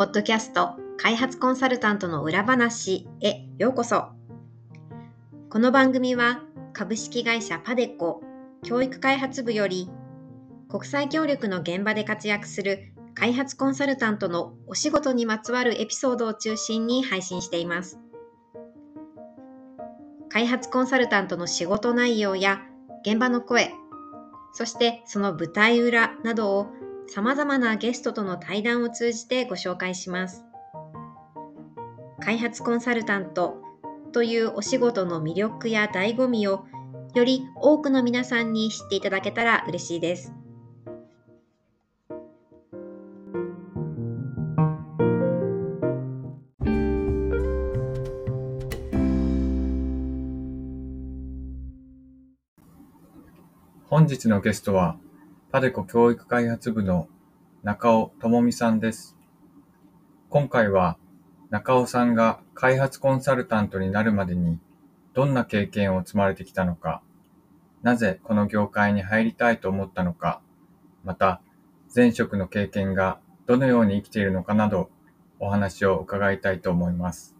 ポッドキャスト開発コンサルタントの裏話へようこそ。この番組は株式会社パデコ教育開発部より国際協力の現場で活躍する開発コンサルタントのお仕事にまつわるエピソードを中心に配信しています。開発コンサルタントの仕事内容や現場の声、そしてその舞台裏などを様々なゲストとの対談を通じてご紹介します。開発コンサルタントというお仕事の魅力や醍醐味をより多くの皆さんに知っていただけたら嬉しいです。本日のゲストはパデコ教育開発部の中尾智美さんです。今回は中尾さんが開発コンサルタントになるまでにどんな経験を積まれてきたのか、なぜこの業界に入りたいと思ったのか、また前職の経験がどのように生きているのかなどお話を伺いたいと思います。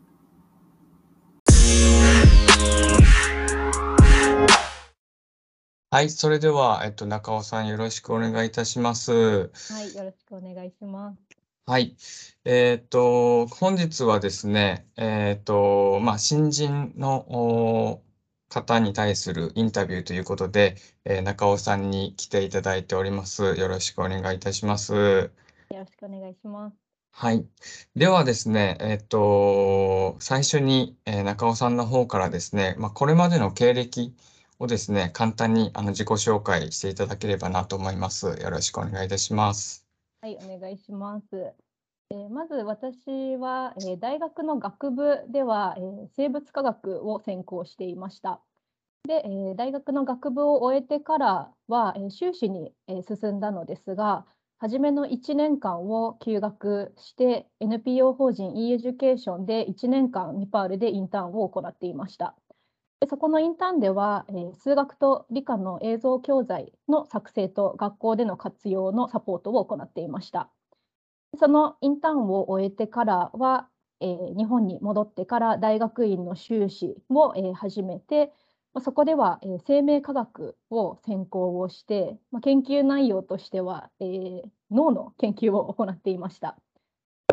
はい、それでは、えっと、中尾さんよろしくお願いいたします。はい、よろしくお願いします。はい。えっと、本日はですね、えっと、まあ、新人の方に対するインタビューということで、えー、中尾さんに来ていただいております。よろしくお願いいたします。よろしくお願いします。はい。ではですね、えっと、最初に、えー、中尾さんの方からですね、まあ、これまでの経歴をですね、簡単にあの自己紹介していただければなと思います。よろしくお願いいたします。はい、お願いします。えー、まず私は、えー、大学の学部では、えー、生物科学を専攻していました。で、えー、大学の学部を終えてからは、えー、修士に、えー、進んだのですが、初めの1年間を休学して NPO 法人 e エデュケーションで1年間ネパールでインターンを行っていました。でそこのインターンでは、え、数学と理科の映像教材の作成と学校での活用のサポートを行っていました。そのインターンを終えてからは、え、日本に戻ってから大学院の修士を、え、始めて、そこでは、え、生命科学を専攻をして、ま、研究内容としては、え、脳の研究を行っていました。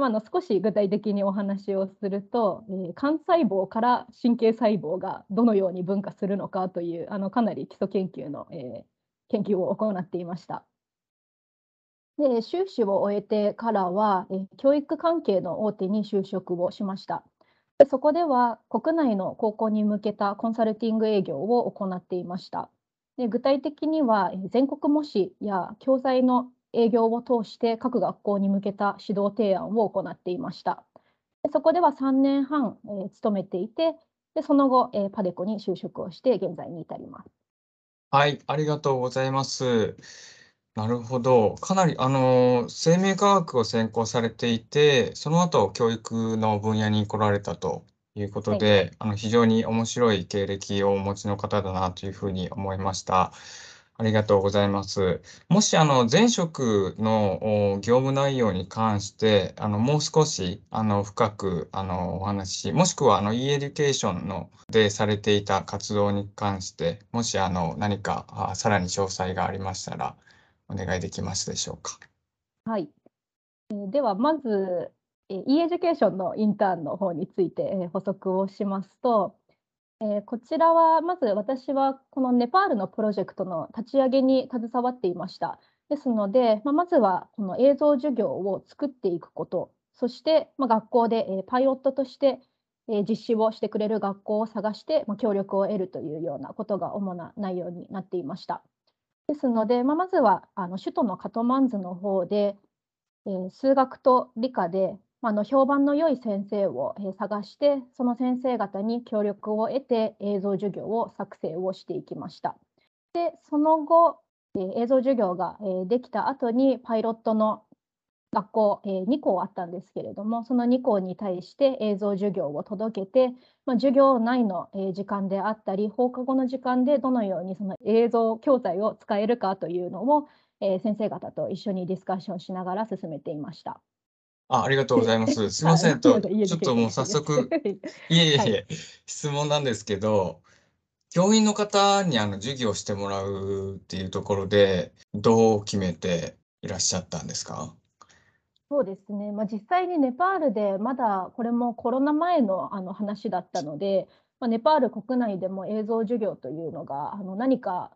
あの少し具体的にお話をすると、えー、幹細胞から神経細胞がどのように分化するのかというあのかなり基礎研究の、えー、研究を行っていました。で修士を終えてからは、えー、教育関係の大手に就職をしました。でそこでは国内の高校に向けたコンサルティング営業を行っていました。で具体的には全国模試や教材の営業を通して各学校に向けた指導提案を行っていました。でそこでは3年半、えー、勤めていてで、その後、えー、パデコに就職をして現在に至ります。はい、ありがとうございます。なるほど。かなり、あの、生命科学を専攻されていて、その後教育の分野に来られたということはい。で、あの、非常に面白い経歴をお持ちの方だなというふうに思いました。ありがとうございます。もし、あの、前職の業務内容に関して、あの、もう少し、あの、深く、あの、お話し、もしくは、あの、e エデュケーションのでされていた活動に関して、もし、あの、何か、あさらに詳細がありましたら、お願いできますでしょうか。はい。では、まず、e エデュケーションのインターンの方について、補足をしますと、えー、こちらはまず私はこのネパールのプロジェクトの立ち上げに携わっていました。ですので、まあ、まずはこの映像授業を作っていくこと、そして、まあ、学校で、パイロットとして、実施をしてくれる学校を探して、協力を得るというようなことが主な内容になっていました。ですので、まあ、まずはあの首都のカトマンズの方で、数学と理科であの評判の良い先生を探してその先生方に協力を得て映像授業を作成をしていきました。でその後映像授業ができた後にパイロットの学校、2校あったんですけれどもその2校に対して映像授業を届けて、まあ、授業内の、時間であったり放課後の時間でどのようにその映像教材を使えるかというのを、先生方と一緒にディスカッションしながら進めていました。あありがとうございます。すみません。と、ちょっともう早速、いえいえいえ、はい、質問なんですけど、教員の方にあの授業してもらうっていうところで、どう決めていらっしゃったんですか？そうですね、まあ、実際にネパールでまだこれもコロナ前のあの話だったので、まあ、ネパール国内でも映像授業というのがあの何か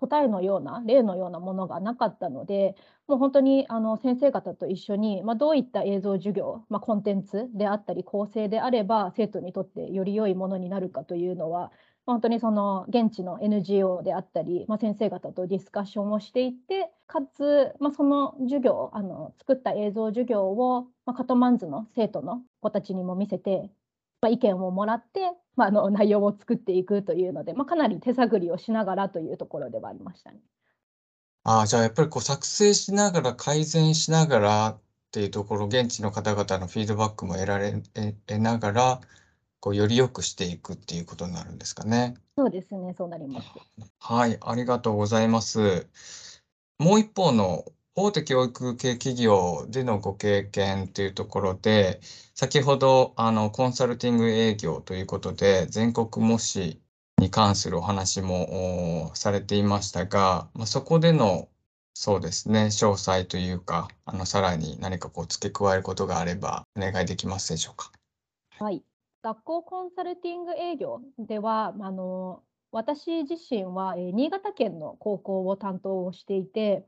答えのような例のようなものがなかったのでもう本当にあの先生方と一緒に、まあ、どういった映像授業、まあ、コンテンツであったり構成であれば生徒にとってより良いものになるかというのは本当にその現地の NGO であったり、まあ、先生方とディスカッションをしていってかつ、まあ、その授業あの作った映像授業を、まあ、カトマンズの生徒の子たちにも見せて、まあ、意見をもらって、まあ、あの内容を作っていくというので、まあ、かなり手探りをしながらというところではありましたね。ああ、じゃあやっぱりこう作成しながら改善しながらっていうところ現地の方々のフィードバックも得られ得ながらこうより良くしていくっていうことになるんですかね。そうですね、そうなります。はい、ありがとうございます。もう一方の大手教育系企業でのご経験というところで、先ほどあのコンサルティング営業ということで、全国模試に関するお話もされていましたが、まあ、そこでのそうですね、詳細というか、あのさらに何かこう付け加えることがあればお願いできますでしょうか。はい、学校コンサルティング営業では、あの私自身は、新潟県の高校を担当をしていて、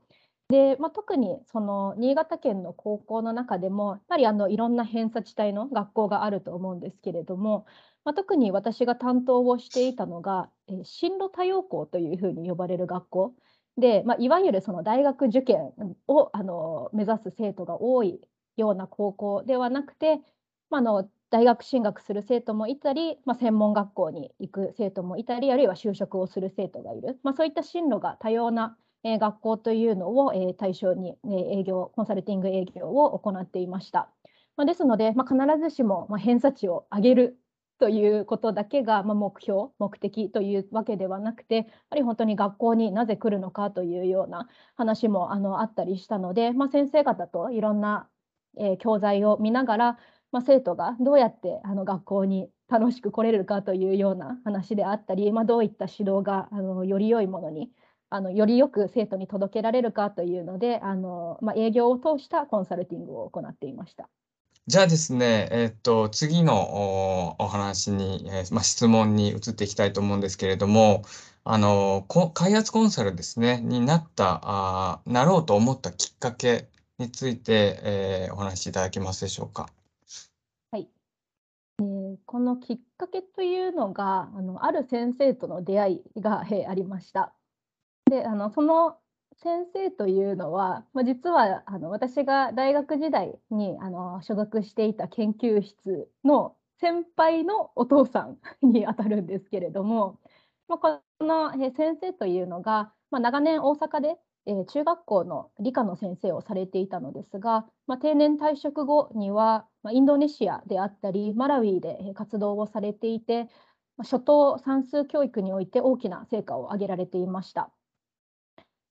でまあ、特にその新潟県の高校の中でも、やっぱりあのいろんな偏差地帯の学校があると思うんですけれども、まあ、特に私が担当をしていたのが、え進路多様校というふうに呼ばれる学校。で、まあ、いわゆるその大学受験をあの目指す生徒が多いような高校ではなくて、まあ、の大学進学する生徒もいたり、まあ、専門学校に行く生徒もいたりあるいは就職をする生徒がいる、まあ、そういった進路が多様な、え、学校というのを、え、対象に、え、営業コンサルティング営業を行っていました。まあ、ですので、まあ、必ずしも、ま、偏差値を上げるということだけが、ま、目標目的というわけではなくてやはり本当に学校になぜ来るのかというような話もあのあったりしたので、まあ、先生方といろんな、え、教材を見ながらまあ、生徒がどうやってあの学校に楽しく来れるかというような話であったり、まあ、どういった指導があのより良いものにあのよりよく生徒に届けられるかというのであの、まあ、営業を通したコンサルティングを行っていました。じゃあですね、えっと、次のお話に、えー、まあ、質問に移っていきたいと思うんですけれども、あの開発コンサルですね、になったあ、なろうと思ったきっかけについて、えー、お話しいただけますでしょうか？このきっかけというのがあのある先生との出会いが、えありました。であのその先生というのは、まあ、実はあの私が大学時代にあの所属していた研究室の先輩のお父さんにあたるんですけれども、まあ、この先生というのが、まあ、長年大阪でえー、中学校の理科の先生をされていたのですが、まあ、定年退職後には、まあ、インドネシアであったりマラウィで活動をされていて、ま、初等算数教育において大きな成果を上げられていました。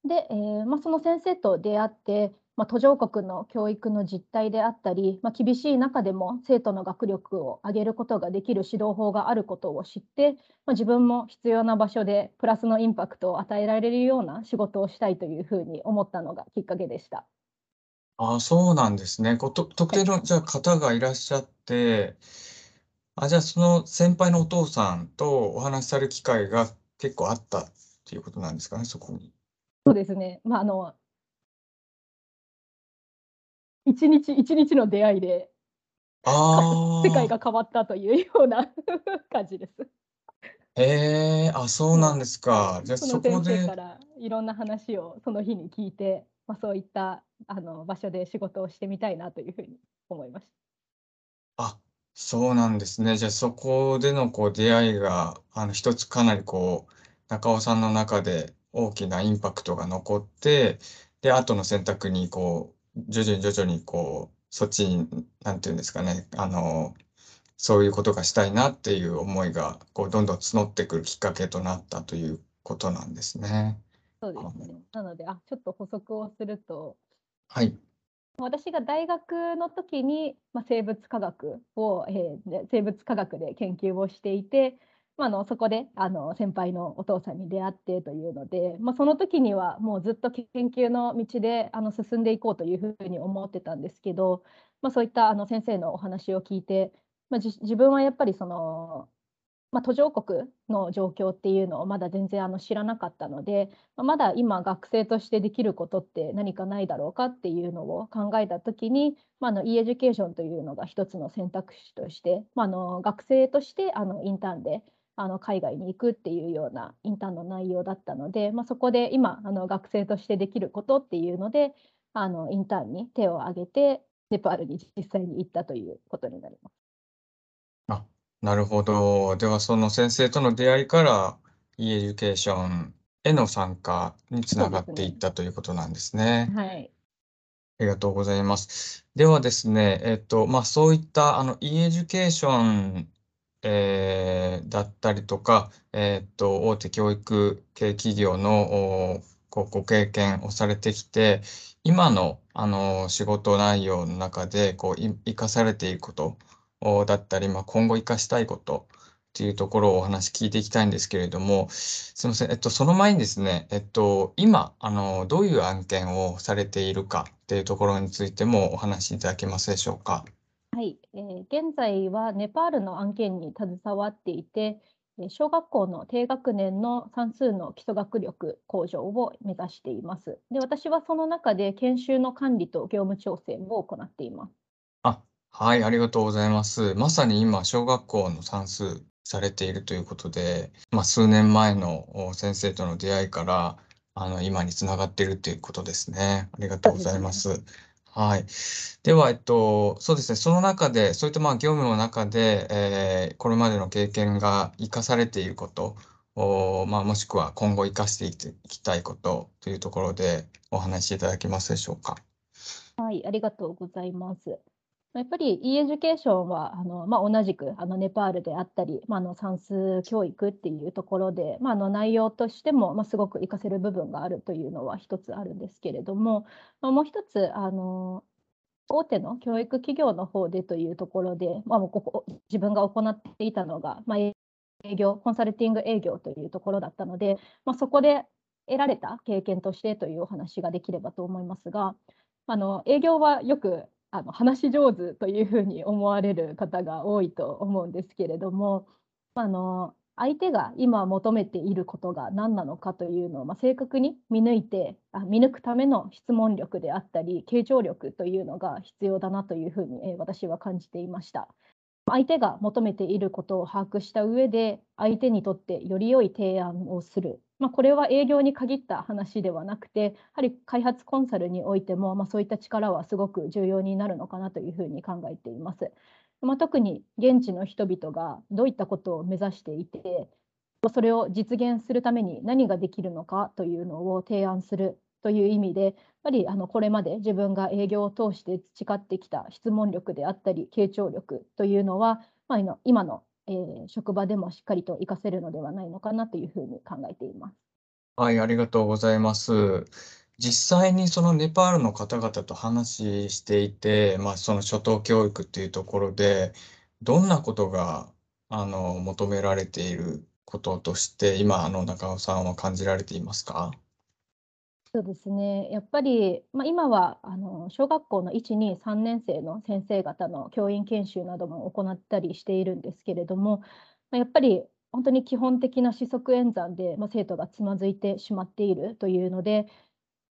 で、えーまあ、その先生と出会ってまあ、途上国の教育の実態であったり、まあ、厳しい中でも生徒の学力を上げることができる指導法があることを知って、まあ、自分も必要な場所でプラスのインパクトを与えられるような仕事をしたいというふうに思ったのがきっかけでした。あそうなんですね。と特定のじゃあ方がいらっしゃって、あじゃあその先輩のお父さんとお話しされる機会が結構あったっていうことなんですかね、そこに。そうですね。まあ、あの一日一日の出会いで世界が変わったというような 感じです。へえ、あ、そうなんですか。じゃあその先生からいろんな話をその日に聞いて、まあ、そういったあの場所で仕事をしてみたいなというふうに思いました。そうなんですね。じゃあそこでのこう出会いが、あの一つかなりこう、中尾さんの中で大きなインパクトが残って、で、後の選択にこう、徐々に徐々にこう、そっちに、なんていうんですかね、あの、そういうことがしたいなっていう思いが、こう、どんどん募ってくるきっかけとなったということなんですね。そうですね。なので、あ、ちょっと補足をすると、はい。私が大学の時に、まあ、生物科学を、えーで生物科学で研究をしていて、まあ、のそこであの先輩のお父さんに出会ってというので、まあ、その時にはもうずっと研究の道であの進んでいこうというふうに思ってたんですけど、まあ、そういったあの先生のお話を聞いて、まあ、自分はやっぱりそのま、途上国の状況っていうのをまだ全然あの知らなかったので、ま、まだ今学生としてできることって何かないだろうかっていうのを考えた時に、まあ、の e エデュケーションというのが一つの選択肢として、ま、あの学生としてあのインターンであの海外に行くっていうようなインターンの内容だったので、まあ、そこで今あの学生としてできることっていうのであのインターンに手を挙げてネパールに実際に行ったということになります。あなるほど。では、その先生との出会いから、e エデュケーションへの参加につながっていったということなんですね。はい。ありがとうございます。ではですね、えっと、まあ、そういったあの e エデュケーション、えーだったりとか、えっと、大手教育系企業のおこうご経験をされてきて、今のあの仕事内容の中でこうい生かされていることだったり、まあ、今後生かしたいことっていうところをお話聞いていきたいんですけれども、すみません、えっと、その前にですね、えっと、今、あの、どういう案件をされているかっていうところについてもお話しいただけますでしょうか？はい、えー現在はネパールの案件に携わっていて、えー小学校の低学年の算数の基礎学力向上を目指しています。で、私はその中で研修の管理と業務調整を行っています。あ、はい、ありがとうございます。まさに今、小学校の算数されているということで、まあ、数年前の先生との出会いから、あの、今につながっているということですね。ありがとうございます。はい。では、えっと、そうですね、その中で、そういったまあ業務の中で、えー、これまでの経験が生かされていること、おまあ、もしくは今後生かしていきたいことというところでお話しいただけますでしょうか？はい、ありがとうございます。やっぱり e エデュケーションはあの、まあ、同じくあのネパールであったり、まあ、の算数教育っていうところで、まあ、の内容としても、まあ、すごく活かせる部分があるというのは一つあるんですけれども、まあ、もう一つあの大手の教育企業の方でというところで、まあ、もうここ自分が行っていたのが、まあ、営業コンサルティング営業というところだったので、まあ、そこで得られた経験としてというお話ができればと思いますがあの営業はよくあの話し上手というふうに思われる方が多いと思うんですけれどもあの相手が今求めていることが何なのかというのを、まあ、正確に見抜いてあ見抜くための質問力であったり傾聴力というのが必要だなというふうに、え私は感じていました。相手が求めていることを把握した上で相手にとってより良い提案をするまあ、これは営業に限った話ではなくて、やはり開発コンサルにおいても、まあ、そういった力はすごく重要になるのかなというふうに考えています。まあ、特に現地の人々がどういったことを目指していて、それを実現するために何ができるのかというのを提案するという意味で、やっぱりあのこれまで自分が営業を通して培ってきた質問力であったり、傾聴力というのは、まあ、今のえー、職場でもしっかりと活かせるのではないのかなというふうに考えています。はい、ありがとうございます。実際にそのネパールの方々と話していて、まあ、その初等教育っていうところで、どんなことがあの求められていることとして、今、あの中尾さんは感じられていますか？そうですね。やっぱり、まあ、今はあの小学校の1、2、3年生の先生方の教員研修なども行ったりしているんですけれども、まあ、やっぱり本当に基本的な四則演算で、まあ、生徒がつまずいてしまっているというので、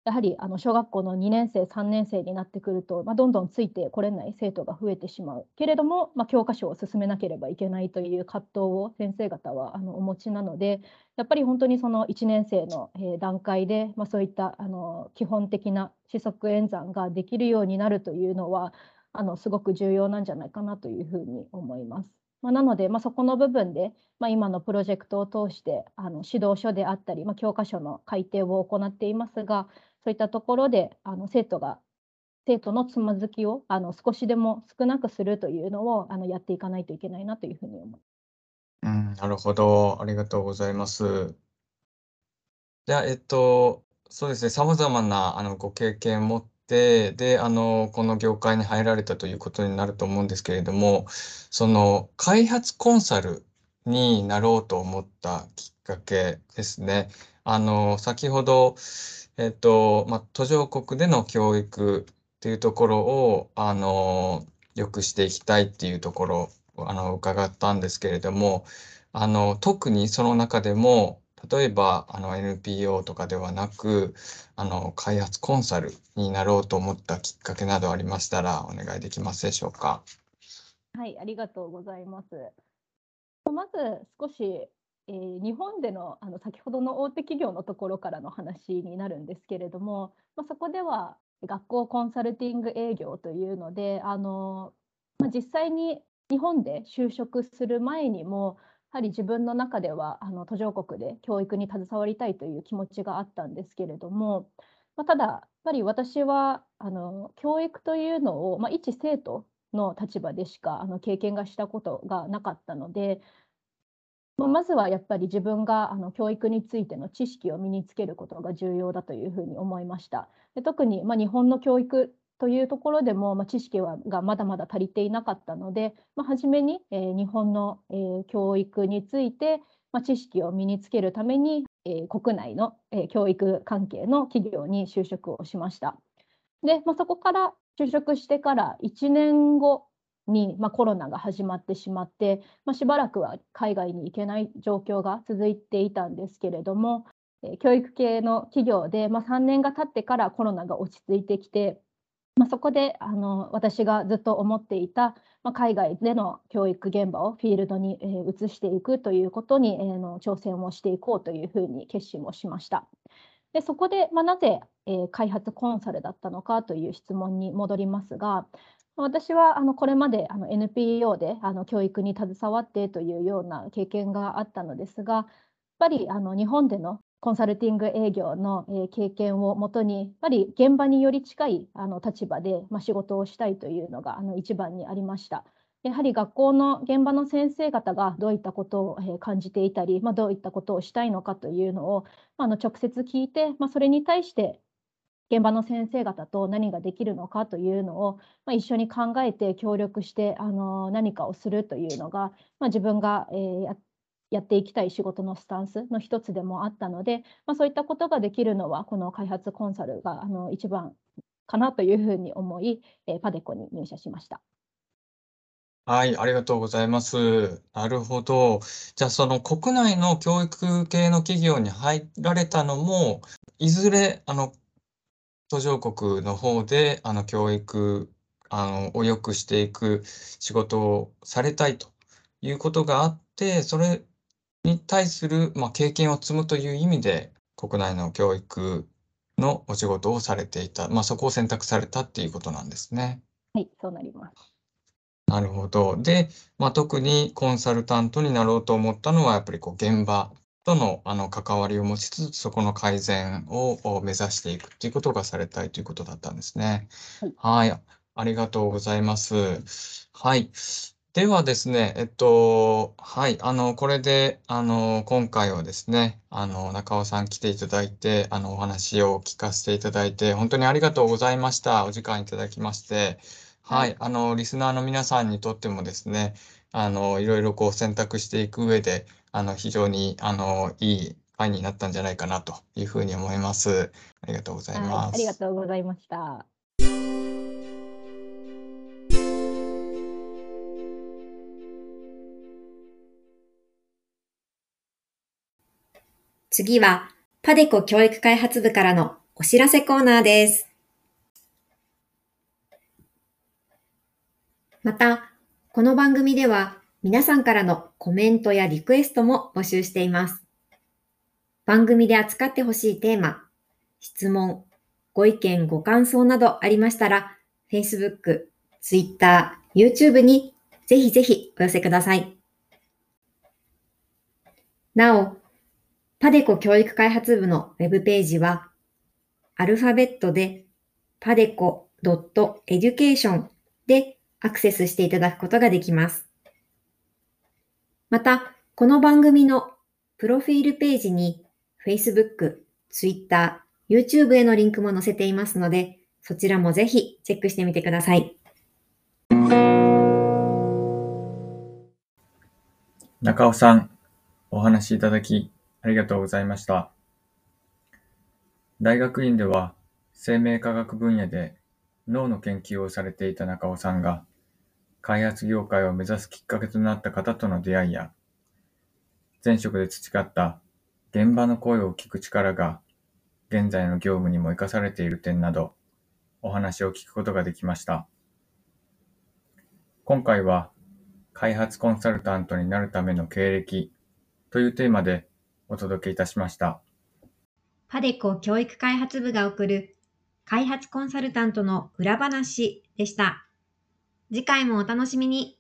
やはりあの小学校の2年生、3年生になってくると、まあ、どんどんついてこれない生徒が増えてしまうけれども、まあ、教科書を進めなければいけないという葛藤を先生方はあのお持ちなので、やっぱり本当にその1年生の、段階で、まあ、そういったあの基本的な四則演算ができるようになるというのは、あのすごく重要なんじゃないかなというふうに思います。まあ、なので、まあ、そこの部分で、まあ、今のプロジェクトを通してあの指導書であったり、まあ、教科書の改訂を行っていますがそういったところであの生徒が生徒のつまずきをあの少しでも少なくするというのをあのやっていかないといけないなというふうに思います。うん、なるほど。ありがとうございます。じゃあ、えっと、そうですね、様々なあのご経験を持って、で、あの、この業界に入られたということになると思うんですけれども、その開発コンサルになろうと思ったきっかけですね。あの、先ほど、えっと、ま、途上国での教育っていうところを、あの、良くしていきたいっていうところあの伺ったんですけれどもあの特にその中でも例えばあの NPO とかではなくあの開発コンサルになろうと思ったきっかけなどありましたらお願いできますでしょうか？はい、ありがとうございます。まず少し、えー、日本でのあの先ほどの大手企業のところからの話になるんですけれども、まあ、そこでは学校コンサルティング営業というのであの、まあ、実際に日本で就職する前にもやはり自分の中ではあの途上国で教育に携わりたいという気持ちがあったんですけれども、まあ、ただやっぱり私はあの教育というのを、まあ、一生徒の立場でしかあの経験がしたことがなかったので、ま、ずはやっぱり自分があの教育についての知識を身につけることが重要だというふうに思いました。で特に、ま、日本の教育というところでも、ま、知識はがまだまだ足りていなかったので、まあ、初めに、えー、日本の、えー、教育について、まあ、知識を身につけるために、えー、国内の、え、教育関係の企業に就職をしました。で、まあ、そこから就職してから1年後に、まあ、コロナが始まってしまって、まあ、しばらくは海外に行けない状況が続いていたんですけれども、え教育系の企業で、まあ、3年が経ってからコロナが落ち着いてきて、まあ、そこであの私がずっと思っていた、まあ、海外での教育現場をフィールドに、えー、移していくということに、えー、の挑戦をしていこうというふうに決心をしました。でそこで、まあ、なぜ、えー、開発コンサルだったのかという質問に戻りますが私はあのこれまであの NPO であの教育に携わってというような経験があったのですがやっぱりあの日本でのコンサルティング営業の経験をもとに、やっぱり現場により近いあの立場で、まあ、仕事をしたいというのがあの一番にありました。やはり学校の現場の先生方がどういったことを感じていたり、まあ、どういったことをしたいのかというのを、まあ、の直接聞いて、まあ、それに対して現場の先生方と何ができるのかというのを、まあ、一緒に考えて協力してあの何かをするというのが、まあ、自分が、えー、ややっていきたい仕事のスタンスの一つでもあったので、まあ、そういったことができるのはこの開発コンサルがあの一番かなというふうに思い、えー、パデコに入社しました。はい、ありがとうございます。なるほど。じゃあ、その国内の教育系の企業に入られたのも、いずれ、あの、途上国の方で、あの、教育、あの、を良くしていく仕事をされたいということがあって、それに対する、まあ、経験を積むという意味で、国内の教育のお仕事をされていた、まあ、そこを選択されたっていうことなんですね。はい、そうなります。なるほど。で、まあ、特にコンサルタントになろうと思ったのは、やっぱりこう現場とのあの関わりを持ちつつ、そこの改善を目指していくっていうことがされたいということだったんですね。はい、はい、ありがとうございます。はい。ではですね、えっと、はい、あの、これで、あの、今回はですね、あの、中尾さん来ていただいて、あの、お話を聞かせていただいて、本当にありがとうございました。お時間いただきまして。はい、あの、リスナーの皆さんにとってもですね、あの、いろいろこう選択していく上で、あの、非常に、あの、いい会になったんじゃないかなというふうに思います。ありがとうございます。ありがとうございました。次は、パデコ教育開発部からのお知らせコーナーです。また、この番組では皆さんからのコメントやリクエストも募集しています。番組で扱ってほしいテーマ、質問、ご意見、ご感想などありましたら、Facebook、Twitter、YouTube にぜひぜひお寄せください。なお、パデコ教育開発部のウェブページは、アルファベットで padeco.education でアクセスしていただくことができます。また、この番組のプロフィールページに Facebook、Twitter、YouTube へのリンクも載せていますので、そちらもぜひチェックしてみてください。中尾さん、お話いただきありがとうございました。大学院では生命科学分野で脳の研究をされていた中尾さんが、開発業界を目指すきっかけとなった方との出会いや、前職で培った現場の声を聞く力が現在の業務にも生かされている点など、お話を聞くことができました。今回は開発コンサルタントになるための経歴というテーマでお届けいたしました。パデコ教育開発部が送る開発コンサルタントの裏話でした。次回もお楽しみに。